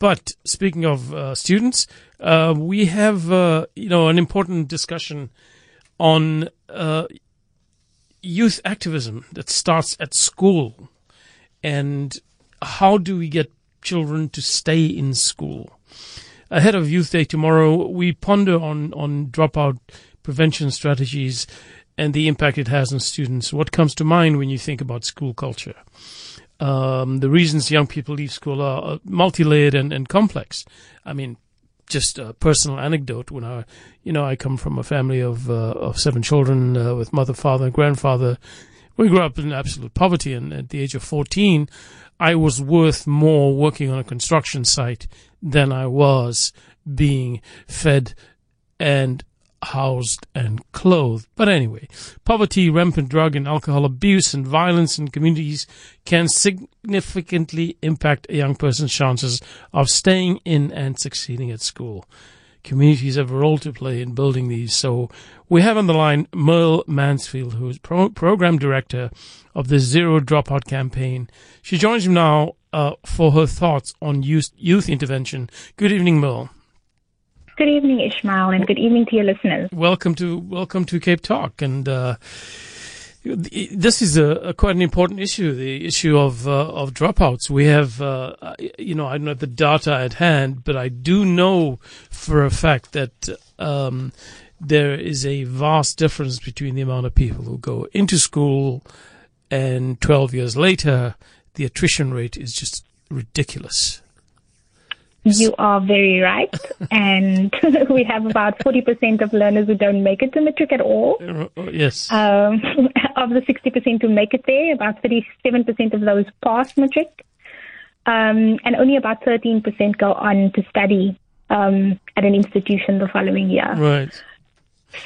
But speaking of uh, students, uh, we have uh, you know an important discussion on uh, youth activism that starts at school, and how do we get children to stay in school? Ahead of Youth Day tomorrow, we ponder on on dropout prevention strategies and the impact it has on students. What comes to mind when you think about school culture? Um, the reasons young people leave school are multi-layered and, and complex. I mean, just a personal anecdote. When I, you know, I come from a family of uh, of seven children uh, with mother, father, and grandfather. We grew up in absolute poverty, and at the age of fourteen, I was worth more working on a construction site than I was being fed and housed and clothed. But anyway, poverty, rampant drug and alcohol abuse, and violence in communities can significantly impact a young person's chances of staying in and succeeding at school. Communities have a role to play in building these. So we have on the line Merle Mansfield, who is pro- program director of the Zero Dropout campaign. She joins me now uh, for her thoughts on youth, youth intervention. Good evening, Merle. Good evening, Ishmael, and good evening to your listeners. Welcome to welcome to Cape Talk, and uh, this is a, a, quite an important issue. The issue of uh, of dropouts. We have, uh, you know, I don't have the data at hand, but I do know for a fact that um, there is a vast difference between the amount of people who go into school and 12 years later, the attrition rate is just ridiculous. You are very right. and we have about 40% of learners who don't make it to matric at all. Uh, uh, yes. Um, of the 60% who make it there, about 37% of those pass matric. Um, and only about 13% go on to study um, at an institution the following year. Right.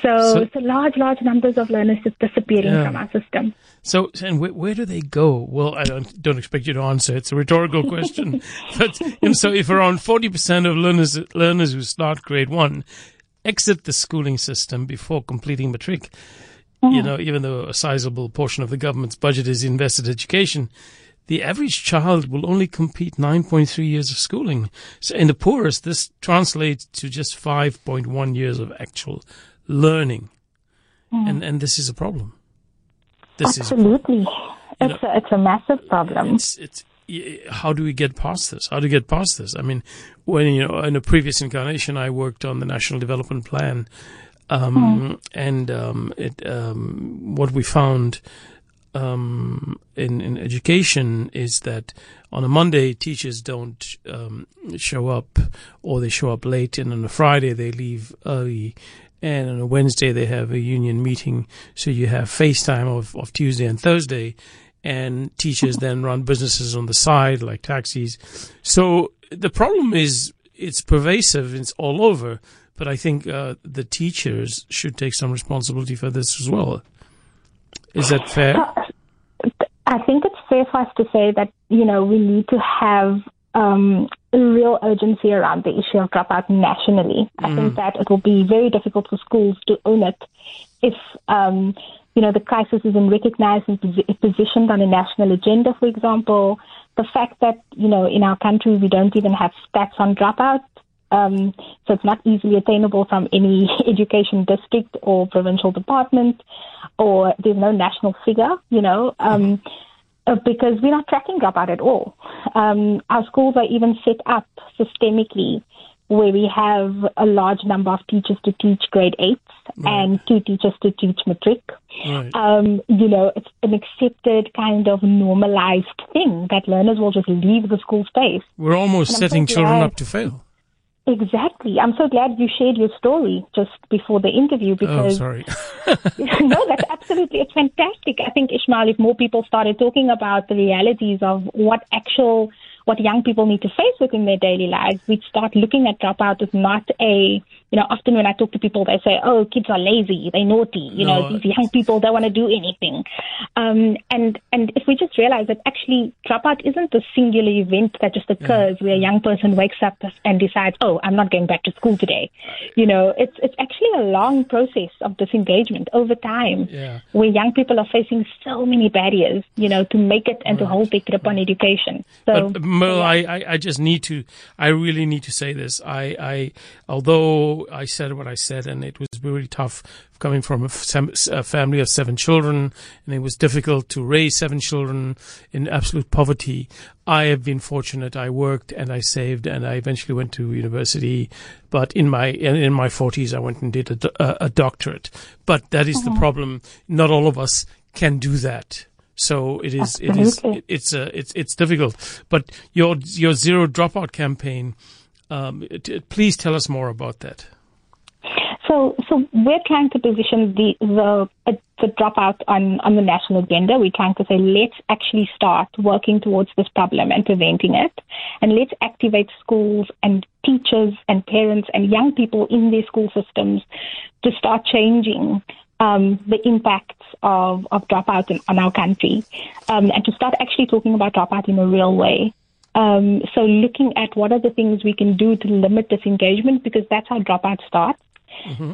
So, so, so large, large numbers of learners just disappearing yeah. from our system. So, and where, where, do they go? Well, I don't, don't expect you to answer. It's a rhetorical question. but, you know, so if around 40% of learners, learners who start grade one exit the schooling system before completing matric, mm. you know, even though a sizable portion of the government's budget is invested in education, the average child will only complete 9.3 years of schooling. So in the poorest, this translates to just 5.1 years of actual learning. Mm. And, and this is a problem. This Absolutely. Is, it's, know, a, it's a massive problem. It's, it's, how do we get past this? How do we get past this? I mean, when, you know, in a previous incarnation, I worked on the National Development Plan. Um, mm. and, um, it, um, what we found, um, in, in education is that on a Monday, teachers don't, um, show up or they show up late and on a Friday they leave early and on a Wednesday they have a union meeting. So you have FaceTime of, of Tuesday and Thursday, and teachers then run businesses on the side like taxis. So the problem is it's pervasive, it's all over. But I think uh, the teachers should take some responsibility for this as well. Is that fair? I think it's fair for us to say that you know we need to have um, real urgency around the issue of dropout nationally. Mm. I think mm. that it will be very difficult for schools to own it if, um, you know, the crisis isn't recognized and positioned on a national agenda, for example. The fact that, you know, in our country we don't even have stats on dropout, um, so it's not easily attainable from any education district or provincial department, or there's no national figure, you know. Um, uh, because we're not tracking dropout at all. Um, our schools are even set up systemically where we have a large number of teachers to teach grade eight right. and two teachers to teach matric. Right. Um, you know, it's an accepted kind of normalized thing that learners will just leave the school space. We're almost setting so children up to fail. Exactly. I'm so glad you shared your story just before the interview oh, because. Oh, sorry. no, that's absolutely, it's fantastic. I think, Ishmael, if more people started talking about the realities of what actual, what young people need to face within their daily lives, we'd start looking at dropout as not a you know, often when I talk to people, they say, "Oh, kids are lazy, they're naughty." You No. know, these young people don't want to do anything. Um, and and if we just realize that actually dropout isn't a singular event that just occurs where a young person wakes up and decides, "Oh, I'm not going back to school today." You know, it's it's actually a long process of disengagement over time, Yeah. where young people are facing so many barriers, you know, to make it and to hold their grip on education. So, But Merle, I, I, I just need to, I really need to say this. I, I, although I said what I said, and it was really tough coming from a family of seven children, and it was difficult to raise seven children in absolute poverty. I have been fortunate. I worked and I saved, and I eventually went to university. But in my in, my forties, I went and did a, a, a doctorate. But that is the problem. Not all of us can do that. So it is. It is. Absolutely. It, it's uh, it's it's difficult. But your your zero dropout campaign. Um, t- please tell us more about that. So, so we're trying to position the the uh, the dropout on on the national agenda. We're trying to say let's actually start working towards this problem and preventing it, and let's activate schools and teachers and parents and young people in their school systems to start changing um, the impacts of of dropout in, on our country, um, and to start actually talking about dropout in a real way. Um, so looking at what are the things we can do to limit disengagement because that's how dropout starts.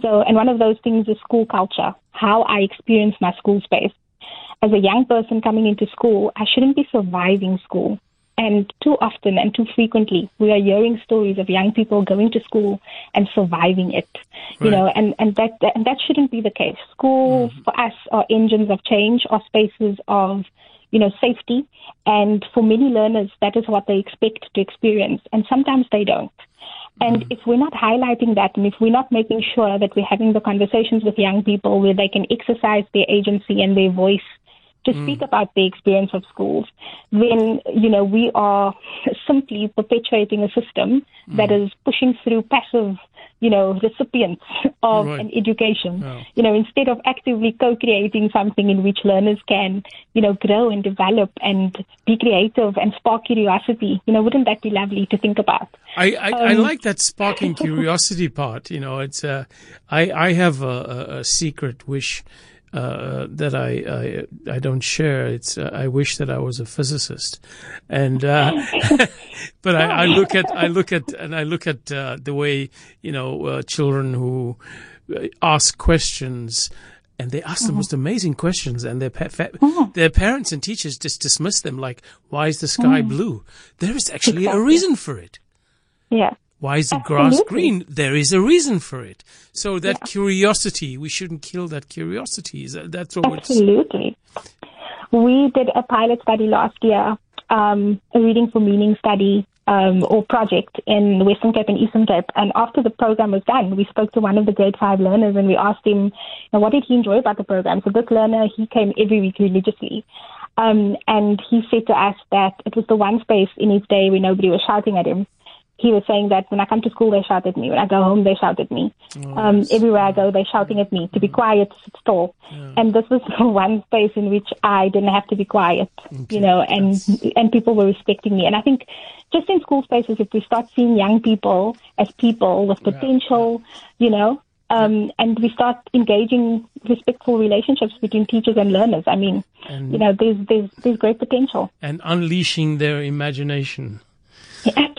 So, and one of those things is school culture, how I experience my school space. As a young person coming into school, I shouldn't be surviving school. And too often and too frequently, we are hearing stories of young people going to school and surviving it. You know, and, and that, that and that shouldn't be the case. Schools for us are engines of change, are spaces of you know, safety. And for many learners, that is what they expect to experience. And sometimes they don't. And mm-hmm. if we're not highlighting that and if we're not making sure that we're having the conversations with young people where they can exercise their agency and their voice to mm. speak about the experience of schools, then, you know, we are simply perpetuating a system mm. that is pushing through passive, you know, recipients of Right. an education, Yeah. you know, instead of actively co-creating something in which learners can, you know, grow and develop and be creative and spark curiosity. You know, wouldn't that be lovely to think about? I, I, I Um, like that sparking curiosity part. You know, it's uh, I I have a, a secret wish uh, that I, I I don't share. It's uh, I wish that I was a physicist, and uh, but I, I look at I look at and I look at uh, the way you know uh, children who uh, ask questions. And they ask the most amazing questions, and their pa- fa- their parents and teachers just dismiss them like, "Why is the sky blue?" There is actually a reason for it. Yeah. Why is the grass green? There is a reason for it. So that curiosity, we shouldn't kill that curiosity. That's it's. Absolutely. We did a pilot study last year, um, a reading for meaning study um, or project in Western Cape and Eastern Cape. And after the program was done, we spoke to one of the grade five learners and we asked him, you know, what did he enjoy about the program? So this learner, he came every week religiously. Um, and he said to us that it was the one space in his day where nobody was shouting at him. He was saying that when I come to school, they shout at me. When I go home, they shout at me. um, everywhere I go, they're shouting at me to be quiet, sit still. And this was the one space in which I didn't have to be quiet, you know, and and people were respecting me. And I think just in school spaces, if we start seeing young people as people with potential, you know, um, and we start engaging respectful relationships between teachers and learners, I mean, And- you know, there's there's there's great potential. And unleashing their imagination.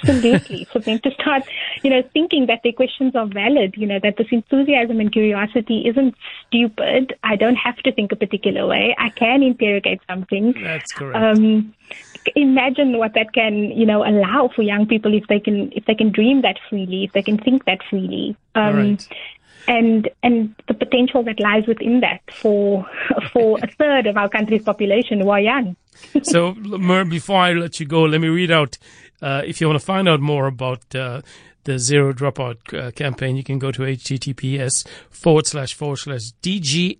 Absolutely. For them to start, you know, thinking that their questions are valid, you know, that this enthusiasm and curiosity isn't stupid. I don't have to think a particular way. I can interrogate something. That's correct. Um, imagine what that can, you know, allow for young people if they can, if they can dream that freely, if they can think that freely. Um, right. And and the potential that lies within that for for a third of our country's population who are young. so, Mer, before I let you go, let me read out. Uh, if you want to find out more about uh, the Zero Dropout uh, campaign, you can go to https forward slash forward slash dgmt.co.za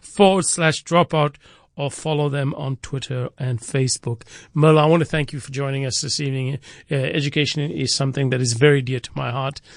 forward slash dropout or follow them on Twitter and Facebook. Merle, I want to thank you for joining us this evening. Uh, education is something that is very dear to my heart.